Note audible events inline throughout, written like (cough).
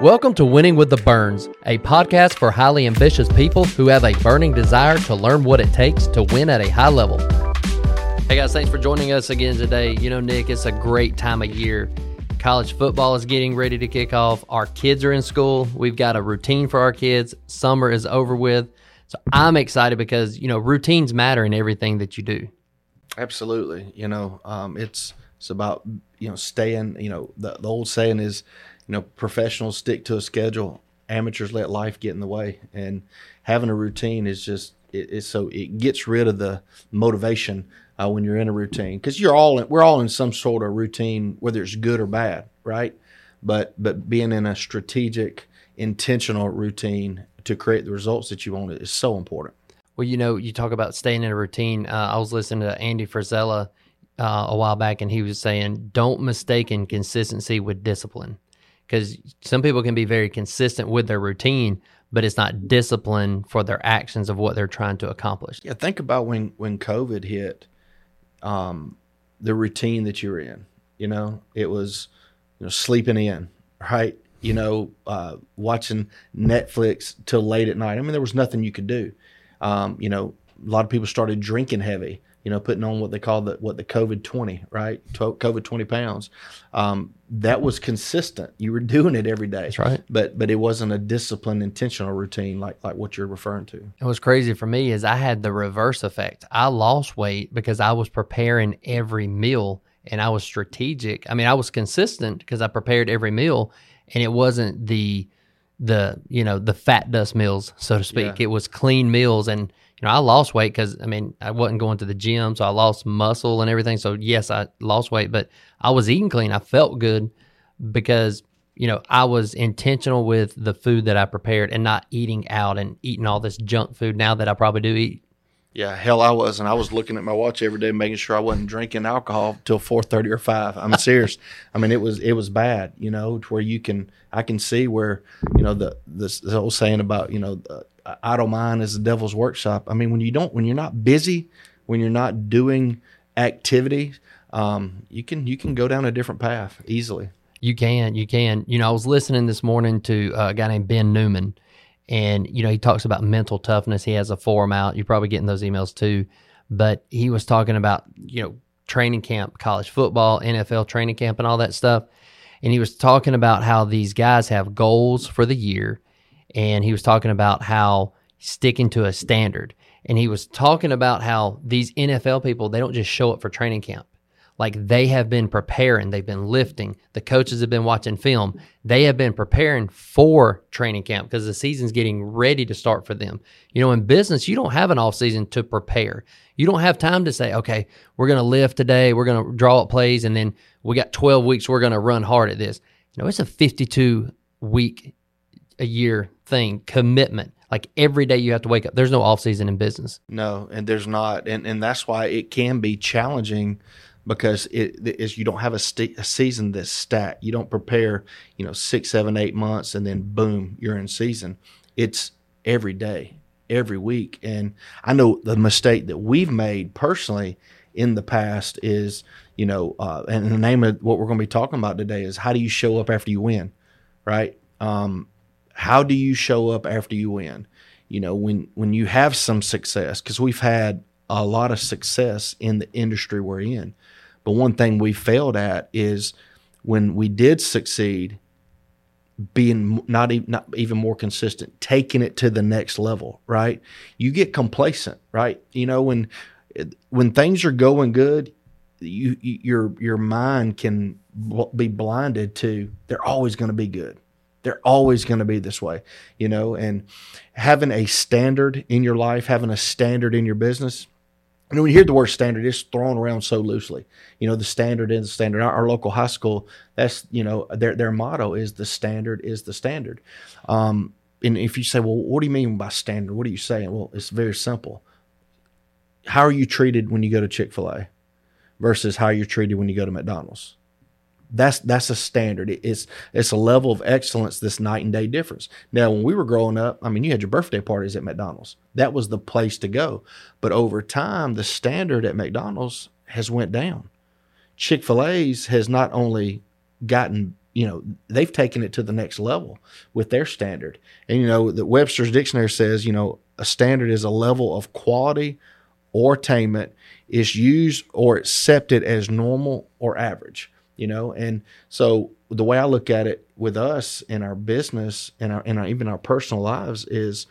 Welcome to Winning with the Burns, a podcast for highly ambitious people who have a burning desire to learn what it takes to win at a high level. Hey guys, thanks for joining us again today. You know, Nick, it's a great time of year. College football is getting ready to kick off. Our kids are in school. We've got a routine for our kids. Summer is over with. So I'm excited because, you know, routines matter in everything that you do. Absolutely. You know, um, it's it's about you know staying. You know, the, the old saying is, you know, professionals stick to a schedule. Amateurs let life get in the way, and having a routine is just it, it's so it gets rid of the motivation uh, when you're in a routine because you're all in, we're all in some sort of routine, whether it's good or bad, right? But but being in a strategic, intentional routine to create the results that you want is so important. Well, you know, you talk about staying in a routine. Uh, I was listening to Andy Frisella uh, a while back, and he was saying, "Don't mistake in consistency with discipline." Because some people can be very consistent with their routine, but it's not discipline for their actions of what they're trying to accomplish. Yeah, think about when when COVID hit, um, the routine that you were in. You know, it was you know sleeping in, right? You know, uh, watching Netflix till late at night. I mean, there was nothing you could do. Um, you know, a lot of people started drinking heavy. You know, putting on what they call the what the COVID twenty, right? COVID twenty pounds. Um, that was consistent. You were (laughs) doing it every day. That's right. But but it wasn't a disciplined, intentional routine like like what you're referring to. It was crazy for me is I had the reverse effect. I lost weight because I was preparing every meal and I was strategic. I mean, I was consistent because I prepared every meal, and it wasn't the the you know the fat dust meals so to speak yeah. it was clean meals and you know i lost weight because i mean i wasn't going to the gym so i lost muscle and everything so yes i lost weight but i was eating clean i felt good because you know i was intentional with the food that i prepared and not eating out and eating all this junk food now that i probably do eat yeah, hell, I was, and I was looking at my watch every day, making sure I wasn't drinking alcohol till four thirty or five. I'm (laughs) serious. I mean, it was it was bad, you know, to where you can I can see where you know the this, this old saying about you know uh, idle mind is the devil's workshop. I mean, when you don't when you're not busy, when you're not doing activity, um, you can you can go down a different path easily. You can, you can. You know, I was listening this morning to a guy named Ben Newman and, you know, he talks about mental toughness. He has a forum out. You're probably getting those emails too. But he was talking about, you know, training camp, college football, NFL training camp, and all that stuff. And he was talking about how these guys have goals for the year. And he was talking about how sticking to a standard. And he was talking about how these NFL people, they don't just show up for training camp. Like they have been preparing, they've been lifting. The coaches have been watching film. They have been preparing for training camp because the season's getting ready to start for them. You know, in business, you don't have an off season to prepare. You don't have time to say, okay, we're going to lift today, we're going to draw up plays, and then we got 12 weeks, we're going to run hard at this. You know, it's a 52 week a year thing, commitment. Like every day you have to wake up. There's no off season in business. No, and there's not. And, and that's why it can be challenging because it is you don't have a, st- a, season that's stacked. You don't prepare, you know, six, seven, eight months, and then boom, you're in season. It's every day, every week, and I know the mistake that we've made personally in the past is, you know, uh, and the name of what we're going to be talking about today is how do you show up after you win, right? Um, how do you show up after you win? You know, when when you have some success, because we've had a lot of success in the industry we're in but one thing we failed at is when we did succeed, being not even, not even more consistent, taking it to the next level, right? You get complacent, right? You know, when when things are going good, you, your your mind can be blinded to they're always going to be good. They're always going to be this way, you know, and having a standard in your life, having a standard in your business, and when you hear the word standard, it's thrown around so loosely. You know, the standard is the standard. Our, our, local high school, that's you know, their their motto is the standard is the standard. Um, and if you say, well, what do you mean by standard? What are you saying? Well, it's very simple. How are you treated when you go to Chick Fil A, versus how you're treated when you go to McDonald's? That's that's a standard. It's it's a level of excellence this night and day difference. Now, when we were growing up, I mean, you had your birthday parties at McDonald's. That was the place to go. But over time, the standard at McDonald's has went down. Chick Fil A's has not only gotten you know, they've taken it to the next level with their standard. And, you know, the Webster's dictionary says, you know, a standard is a level of quality or attainment is used or accepted as normal or average, you know? And so the way I look at it with us in our business and our, our, even our personal lives is,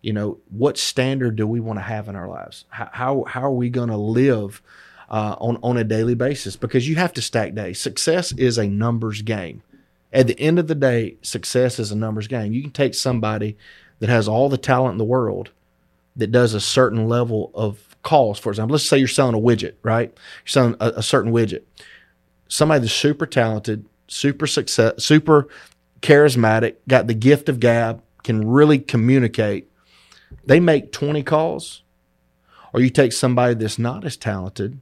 you know, what standard do we want to have in our lives? How, how, how are we going to live uh, on, on a daily basis? Because you have to stack days. Success is a numbers game. At the end of the day, success is a numbers game. You can take somebody that has all the talent in the world that does a certain level of calls. For example, let's say you're selling a widget, right? You're selling a, a certain widget. Somebody that's super talented, super success, super charismatic, got the gift of gab, can really communicate. They make 20 calls. Or you take somebody that's not as talented,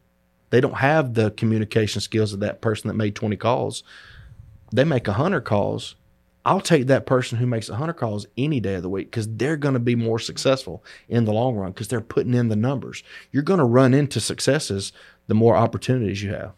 they don't have the communication skills of that person that made 20 calls. They make 100 calls I'll take that person who makes 100 calls any day of the week because they're going to be more successful in the long run because they're putting in the numbers. You're going to run into successes the more opportunities you have.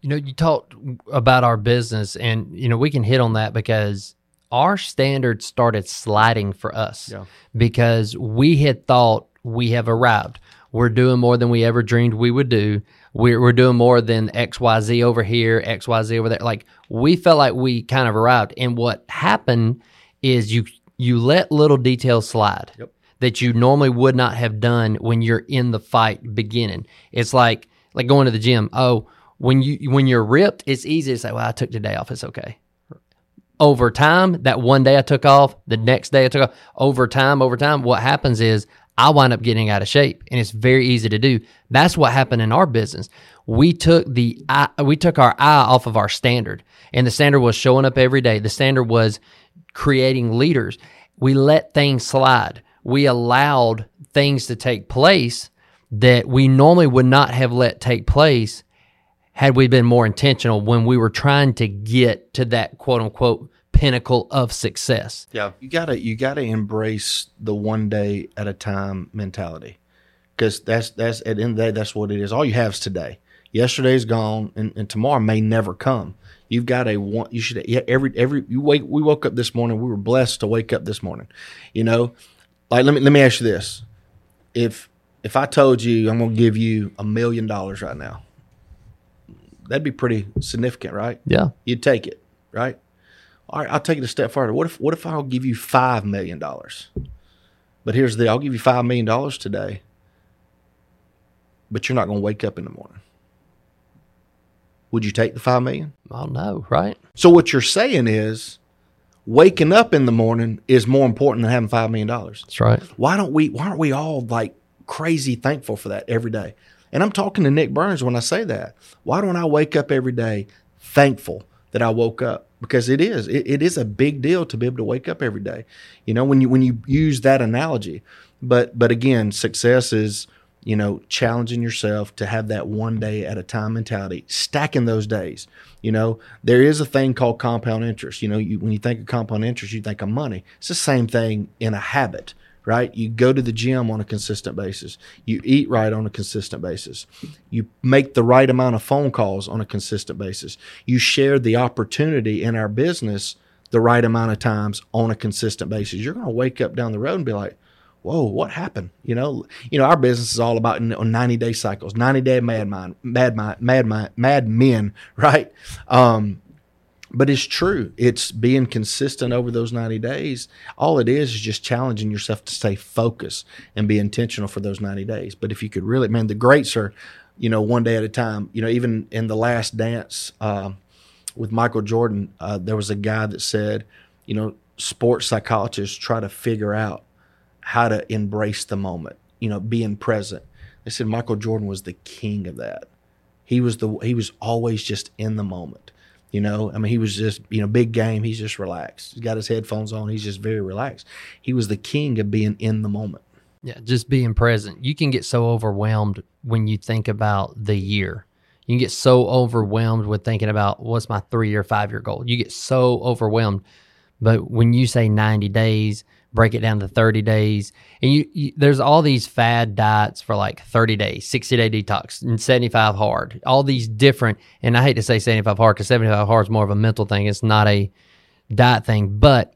You know, you talked about our business, and, you know, we can hit on that because our standards started sliding for us yeah. because we had thought we have arrived. We're doing more than we ever dreamed we would do we're, we're doing more than XYZ over here, XYZ over there. Like we felt like we kind of arrived. And what happened is you you let little details slide yep. that you normally would not have done when you're in the fight beginning. It's like like going to the gym. Oh, when you when you're ripped, it's easy to say, "Well, I took the day off. It's okay." Over time, that one day I took off, the next day I took off. Over time, over time, what happens is I wind up getting out of shape, and it's very easy to do. That's what happened in our business. We took the we took our eye off of our standard, and the standard was showing up every day. The standard was creating leaders. We let things slide. We allowed things to take place that we normally would not have let take place had we been more intentional when we were trying to get to that quote unquote pinnacle of success. Yeah, you gotta you gotta embrace the one day at a time mentality, because that's that's at the end of the day that's what it is. All you have is today. Yesterday's gone, and, and tomorrow may never come. You've got a one. You should yeah, every every you wake. We woke up this morning. We were blessed to wake up this morning. You know, like let me let me ask you this: if if I told you I'm going to give you a million dollars right now, that'd be pretty significant, right? Yeah, you'd take it, right? All right, I'll take it a step further. What if what if I'll give you five million dollars? But here's the I'll give you five million dollars today, but you're not going to wake up in the morning. Would you take the five million? Oh no, right? So what you're saying is waking up in the morning is more important than having five million dollars. That's right. Why don't we why aren't we all like crazy thankful for that every day? And I'm talking to Nick Burns when I say that. Why don't I wake up every day thankful that I woke up? because it is it, it is a big deal to be able to wake up every day. You know when you when you use that analogy. But but again success is you know challenging yourself to have that one day at a time mentality stacking those days. You know there is a thing called compound interest. You know you, when you think of compound interest you think of money. It's the same thing in a habit right? You go to the gym on a consistent basis. You eat right on a consistent basis. You make the right amount of phone calls on a consistent basis. You share the opportunity in our business the right amount of times on a consistent basis. You're going to wake up down the road and be like, whoa, what happened? You know, you know, our business is all about 90 day cycles, 90 day mad mind, mad mind, mad mind, mad men, (laughs) right? Um, but it's true. It's being consistent over those 90 days. All it is is just challenging yourself to stay focused and be intentional for those 90 days. But if you could really, man, the greats are, you know, one day at a time. You know, even in the last dance uh, with Michael Jordan, uh, there was a guy that said, you know, sports psychologists try to figure out how to embrace the moment, you know, being present. They said Michael Jordan was the king of that. He was the he was always just in the moment. You know, I mean, he was just, you know, big game. He's just relaxed. He's got his headphones on. He's just very relaxed. He was the king of being in the moment. Yeah, just being present. You can get so overwhelmed when you think about the year. You can get so overwhelmed with thinking about what's my three year, five year goal. You get so overwhelmed. But when you say 90 days, break it down to 30 days. And you, you there's all these fad diets for like 30 days, 60 day detox, and 75 hard. All these different, and I hate to say 75 hard because 75 hard is more of a mental thing. It's not a diet thing, but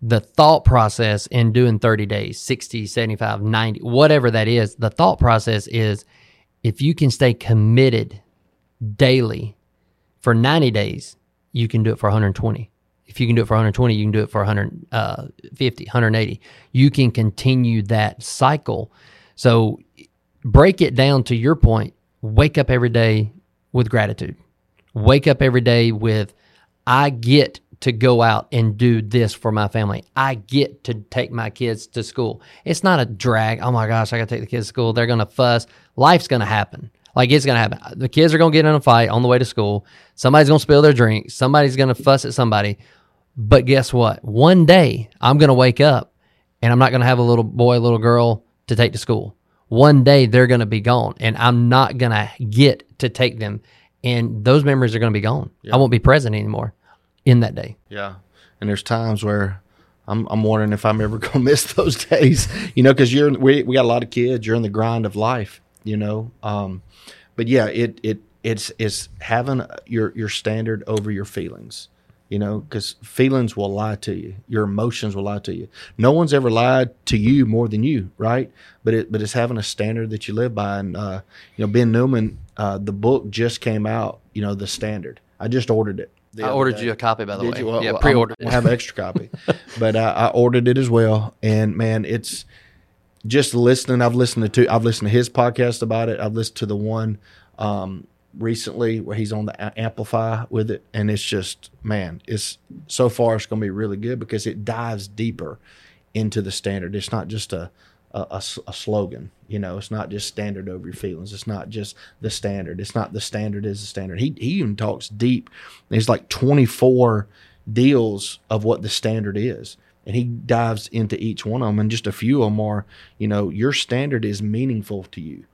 the thought process in doing 30 days, 60, 75, 90, whatever that is, the thought process is if you can stay committed daily for 90 days, you can do it for 120. If you can do it for 120, you can do it for 150, uh, 180. You can continue that cycle. So break it down to your point. Wake up every day with gratitude. Wake up every day with, I get to go out and do this for my family. I get to take my kids to school. It's not a drag. Oh my gosh, I got to take the kids to school. They're going to fuss. Life's going to happen. Like it's going to happen. The kids are going to get in a fight on the way to school. Somebody's going to spill their drink. Somebody's going to fuss at somebody. But guess what? One day I'm going to wake up and I'm not going to have a little boy, little girl to take to school. One day they're going to be gone and I'm not going to get to take them. And those memories are going to be gone. Yeah. I won't be present anymore in that day. Yeah. And there's times where I'm, I'm wondering if I'm ever (laughs) going to miss those days, (laughs) you know, because you're, we, we got a lot of kids, you're in the grind of life, you know. Um, but yeah, it, it, it's, it's having your, your standard over your feelings, you know, because feelings will lie to you. Your emotions will lie to you. No one's ever lied to you more than you, right? But it, but it's having a standard that you live by. And, uh, you know, Ben Newman, uh, the book just came out, you know, the standard. I just ordered it. I ordered day. you a copy, by the Did way. You? Well, yeah, pre-ordered. I have an extra copy, (laughs) but I, I, ordered it as well. And man, it's just listening. I've listened to two. I've listened to his podcast about it. I've listened to the one um, recently where he's on the Amplify with it, and it's just man, it's so far it's going to be really good because it dives deeper into the standard. It's not just a a, a, slogan. You know, it's not just standard over your feelings. It's not just the standard. It's not the standard is the standard. He he even talks deep. There's like 24 deals of what the standard is. And he dives into each one of them, and just a few of them are, you know, your standard is meaningful to you.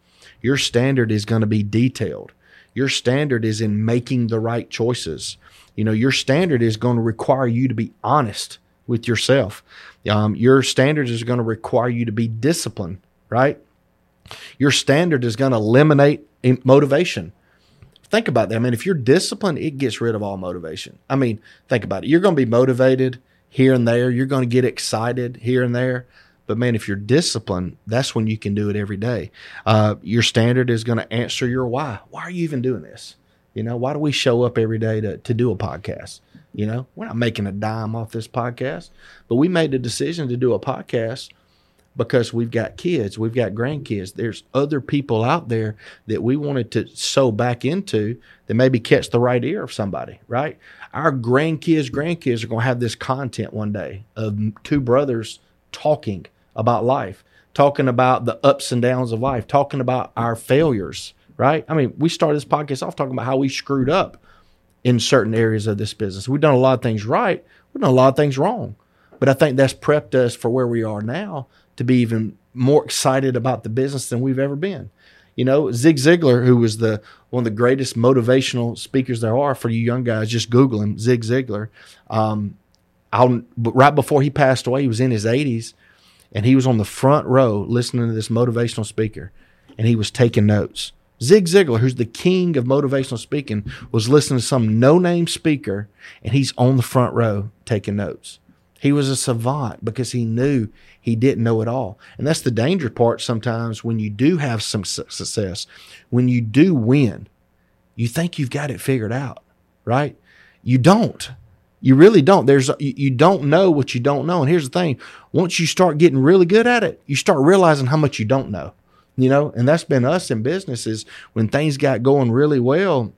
Your standard is going to be detailed. Your standard is in making the right choices. You know, your standard is going to require you to be honest with yourself. Um, your standard is going to require you to be disciplined, right? Your standard is going to eliminate motivation. Think about that. I mean, if you're disciplined, it gets rid of all motivation. I mean, think about it. You're going to be motivated here and there. You're going to get excited here and there. But man, if you're disciplined, that's when you can do it every day. Uh, your standard is going to answer your why. Why are you even doing this? You know, why do we show up every day to, to do a podcast? You know, we're not making a dime off this podcast, but we made the decision to do a podcast because we've got kids, we've got grandkids. There's other people out there that we wanted to sow back into that maybe catch the right ear of somebody, right? Our grandkids, grandkids are going to have this content one day of two brothers talking about life, talking about the ups and downs of life, talking about our failures, right? I mean, we started this podcast off talking about how we screwed up in certain areas of this business. We've done a lot of things right, we've done a lot of things wrong. But I think that's prepped us for where we are now to be even more excited about the business than we've ever been. You know, Zig Ziglar, who was the one of the greatest motivational speakers there are for you young guys, just Google him, Zig Ziglar. Um, I'll, right before he passed away, he was in his 80s, and he was on the front row listening to this motivational speaker, and he was taking notes. Zig Ziglar, who's the king of motivational speaking, was listening to some no name speaker and he's on the front row taking notes. He was a savant because he knew he didn't know it all. And that's the danger part sometimes when you do have some success, when you do win, you think you've got it figured out, right? You don't. You really don't. There's you don't know what you don't know. And here's the thing: once you start getting really good at it, you start realizing how much you don't know you know, and that's been us in businesses when things got going really well.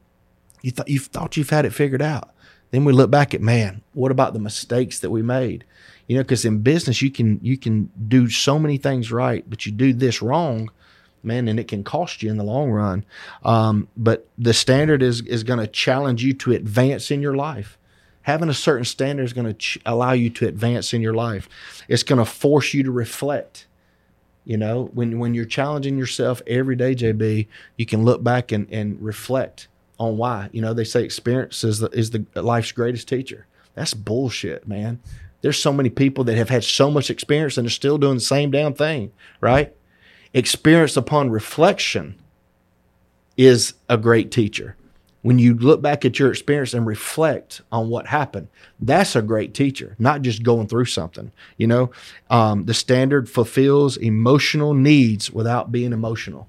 You thought you thought you've had it figured out. Then we look back at man, what about the mistakes that we made? You know, because in business you can you can do so many things right, but you do this wrong, man, and it can cost you in the long run. Um, but the standard is is going to challenge you to advance in your life having a certain standard is going to ch- allow you to advance in your life. It's going to force you to reflect. You know, when when you're challenging yourself every day, JB, you can look back and, and reflect on why. You know, they say experience is the, is the life's greatest teacher. That's bullshit, man. There's so many people that have had so much experience and are still doing the same damn thing, right? Experience upon reflection is a great teacher. When you look back at your experience and reflect on what happened, that's a great teacher, not just going through something. You know, um, the standard fulfills emotional needs without being emotional.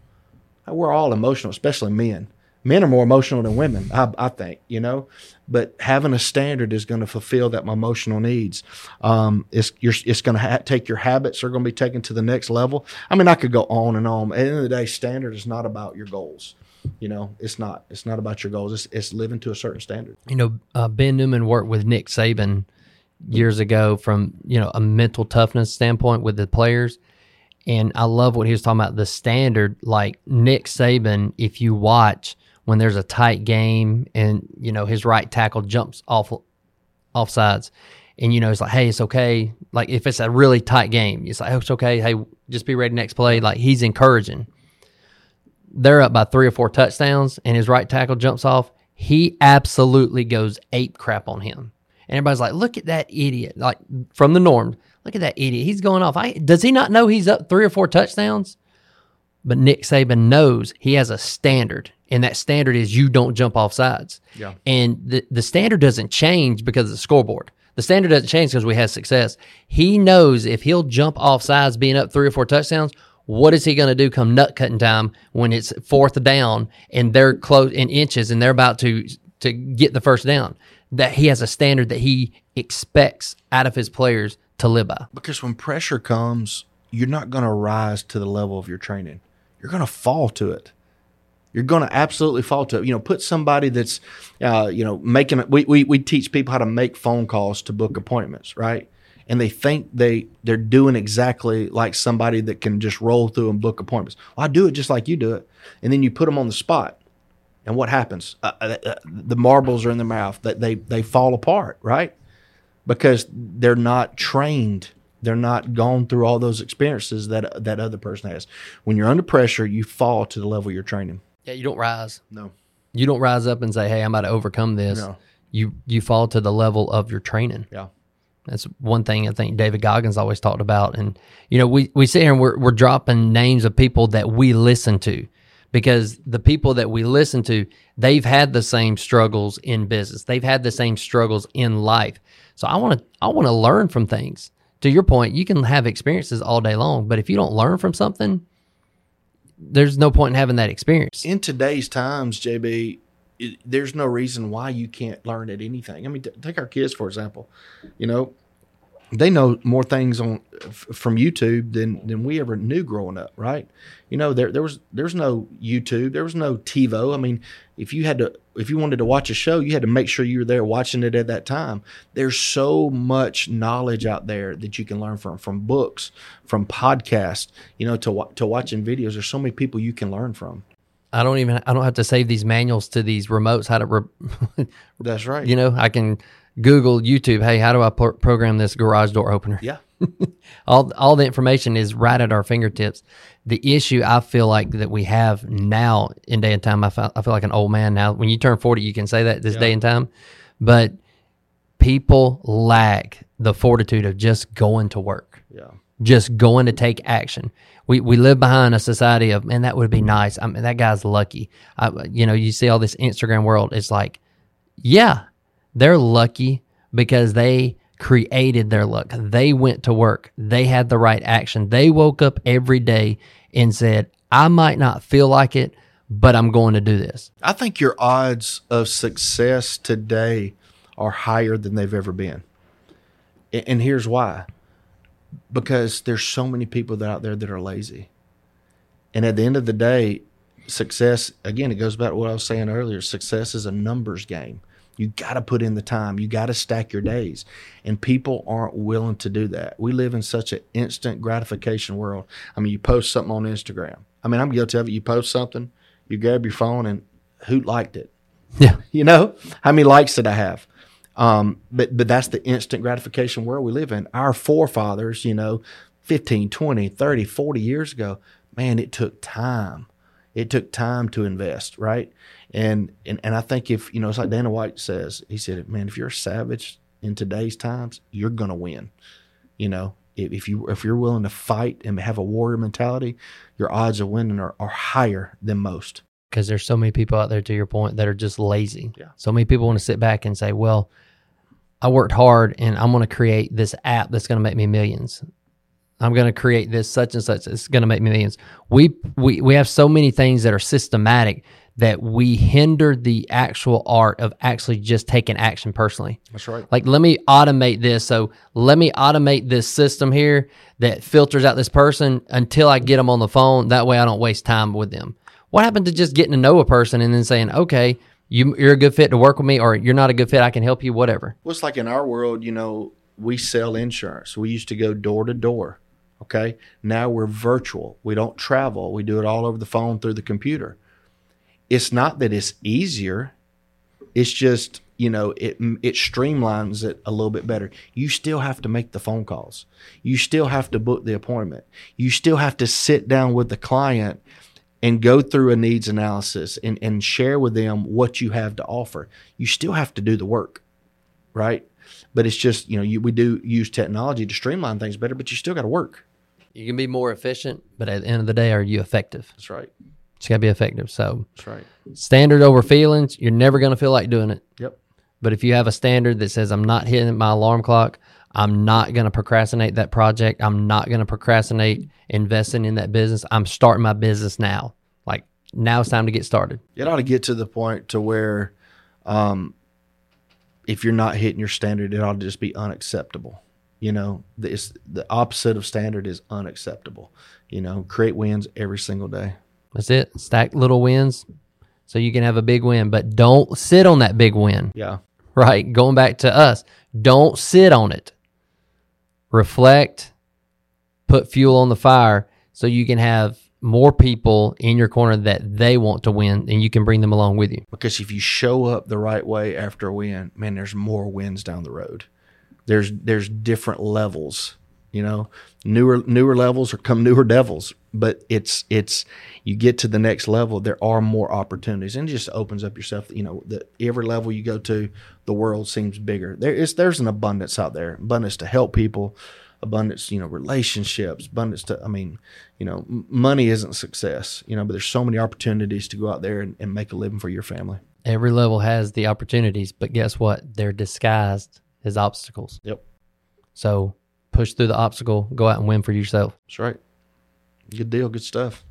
We're all emotional, especially men men are more emotional than women, I, I think, you know. But having a standard is going to fulfill that emotional needs. Um, it's it's going to ha- take your habits are going to be taken to the next level. I mean, I could go on and on. At the end of the day, standard is not about your goals. You know, it's not. It's not about your goals. It's, it's living to a certain standard. You know, uh, Ben Newman worked with Nick Saban years ago from you know a mental toughness standpoint with the players and I love what he was talking about the standard. Like Nick Saban, if you watch, when there's a tight game and you know his right tackle jumps off off sides and you know it's like hey it's okay like if it's a really tight game it's like oh, it's okay hey just be ready next play like he's encouraging they're up by three or four touchdowns and his right tackle jumps off he absolutely goes ape crap on him and everybody's like look at that idiot like from the norm look at that idiot he's going off I, does he not know he's up three or four touchdowns but Nick Saban knows he has a standard, and that standard is you don't jump off sides. Yeah. And the, the standard doesn't change because of the scoreboard. The standard doesn't change because we have success. He knows if he'll jump off sides being up three or four touchdowns, what is he going to do come nut cutting time when it's fourth down and they're close in inches and they're about to to get the first down? That he has a standard that he expects out of his players to live by. Because when pressure comes, you're not going to rise to the level of your training you're going to fall to it. You're going to absolutely fall to it. You know, put somebody that's, uh, you know, making. We, we we teach people how to make phone calls to book appointments, right? And they think they they're doing exactly like somebody that can just roll through and book appointments. Well, I do it just like you do it, and then you put them on the spot, and what happens? Uh, uh, uh the marbles are in their mouth. That they they fall apart, right? Because they're not trained they're not gone through all those experiences that that other person has. When you're under pressure, you fall to the level you're training. Yeah, you don't rise. No. You don't rise up and say, "Hey, I'm about to overcome this." No. You you fall to the level of your training. Yeah. That's one thing I think David Goggins always talked about. And you know, we we sit here and we're we're dropping names of people that we listen to because the people that we listen to, they've had the same struggles in business. They've had the same struggles in life. So I want to I want to learn from things to your point, you can have experiences all day long, but if you don't learn from something, there's no point in having that experience. In today's times, JB, it, there's no reason why you can't learn at anything. I mean, t- take our kids for example. You know, they know more things on f- from YouTube than than we ever knew growing up, right? You know, there there was there's no YouTube, there was no TiVo. I mean, if you had to if you wanted to watch a show, you had to make sure you were there watching it at that time. There's so much knowledge out there that you can learn from from books, from podcasts, you know, to to watching videos. There's so many people you can learn from. I don't even I don't have to save these manuals to these remotes how to re- (laughs) That's right. You know, I can Google, YouTube, hey, how do I pro- program this garage door opener? Yeah. (laughs) all all the information is right at our fingertips. The issue I feel like that we have now in day and time, I feel, I feel like an old man now. When you turn 40, you can say that this yeah. day and time, but people lack the fortitude of just going to work. Yeah. Just going to take action. We, we live behind a society of man that would be nice. I mean that guy's lucky. I, you know you see all this Instagram world. It's like, yeah, they're lucky because they created their luck. They went to work. They had the right action. They woke up every day and said, I might not feel like it, but I'm going to do this. I think your odds of success today are higher than they've ever been. And here's why because there's so many people out there that are lazy. And at the end of the day, success, again, it goes back to what I was saying earlier success is a numbers game. You got to put in the time. You got to stack your days. And people aren't willing to do that. We live in such an instant gratification world. I mean, you post something on Instagram. I mean, I'm guilty of it. You post something, you grab your phone, and who liked it? Yeah. (laughs) You know, how many likes did I have? Um, but but that's the instant gratification world we live in. Our forefathers, you know, 15, 20, 30, 40 years ago, man, it took time. It took time to invest, right? And, and and I think if you know, it's like Dana White says, he said, "Man, if you're a savage, in today's times, you're gonna win. You know, if, if you if you're willing to fight and have a warrior mentality, your odds of winning are, are higher than most. Because there's so many people out there to your point that are just lazy. Yeah. So many people want to sit back and say, "Well, I worked hard and I'm going to create this app that's going to make me millions. I'm going to create this such and such. It's going to make me millions." We we we have so many things that are systematic that we hinder the actual art of actually just taking action personally. That's right. Like, let me automate this. So, let me automate this system here that filters out this person until I get them on the phone. That way, I don't waste time with them. What happened to just getting to know a person and then saying, okay, you, you're a good fit to work with me, or you're not a good fit, I can help you, whatever. Well, it's like in our world, you know, we sell insurance. We used to go door to door. Okay. Now we're virtual. We don't travel. We do it all over the phone through the computer. It's not that it's easier. It's just, you know, it it streamlines it a little bit better. You still have to make the phone calls. You still have to book the appointment. You still have to sit down with the client and go through a needs analysis and, and share with them what you have to offer. You still have to do the work right? But it's just you know you, we do use technology to streamline things better, but you still got to work. You can be more efficient, but at the end of the day, are you effective? That's right. It's got to be effective. So, That's right. standard over feelings, you're never going to feel like doing it. Yep. But if you have a standard that says, I'm not hitting my alarm clock, I'm not going to procrastinate that project, I'm not going to procrastinate investing in that business, I'm starting my business now. Like, now it's time to get started. It ought to get to the point to where, um, if you're not hitting your standard, it ought to just be unacceptable. You know, it's the opposite of standard is unacceptable. You know, create wins every single day. That's it. Stack little wins so you can have a big win, but don't sit on that big win, Yeah. right? Going back to us, don't sit on it. Reflect, put fuel on the fire so you can have more people in your corner that they want to win and you can bring them along with you. because if you show up the right way after a win, man, there's more wins down the road. There's there's different levels, you know. Newer newer levels or come newer devils, but it's it's you get to the next level, there are more opportunities, and it just opens up yourself. You know, that every level you go to, the world seems bigger. There is there's an abundance out there, abundance to help people, abundance, you know, relationships, abundance to. I mean, you know, money isn't success, you know, but there's so many opportunities to go out there and, and make a living for your family. Every level has the opportunities, but guess what? They're disguised as obstacles. Yep. So push through the obstacle, go out and win for yourself. That's right. Good deal. Good stuff.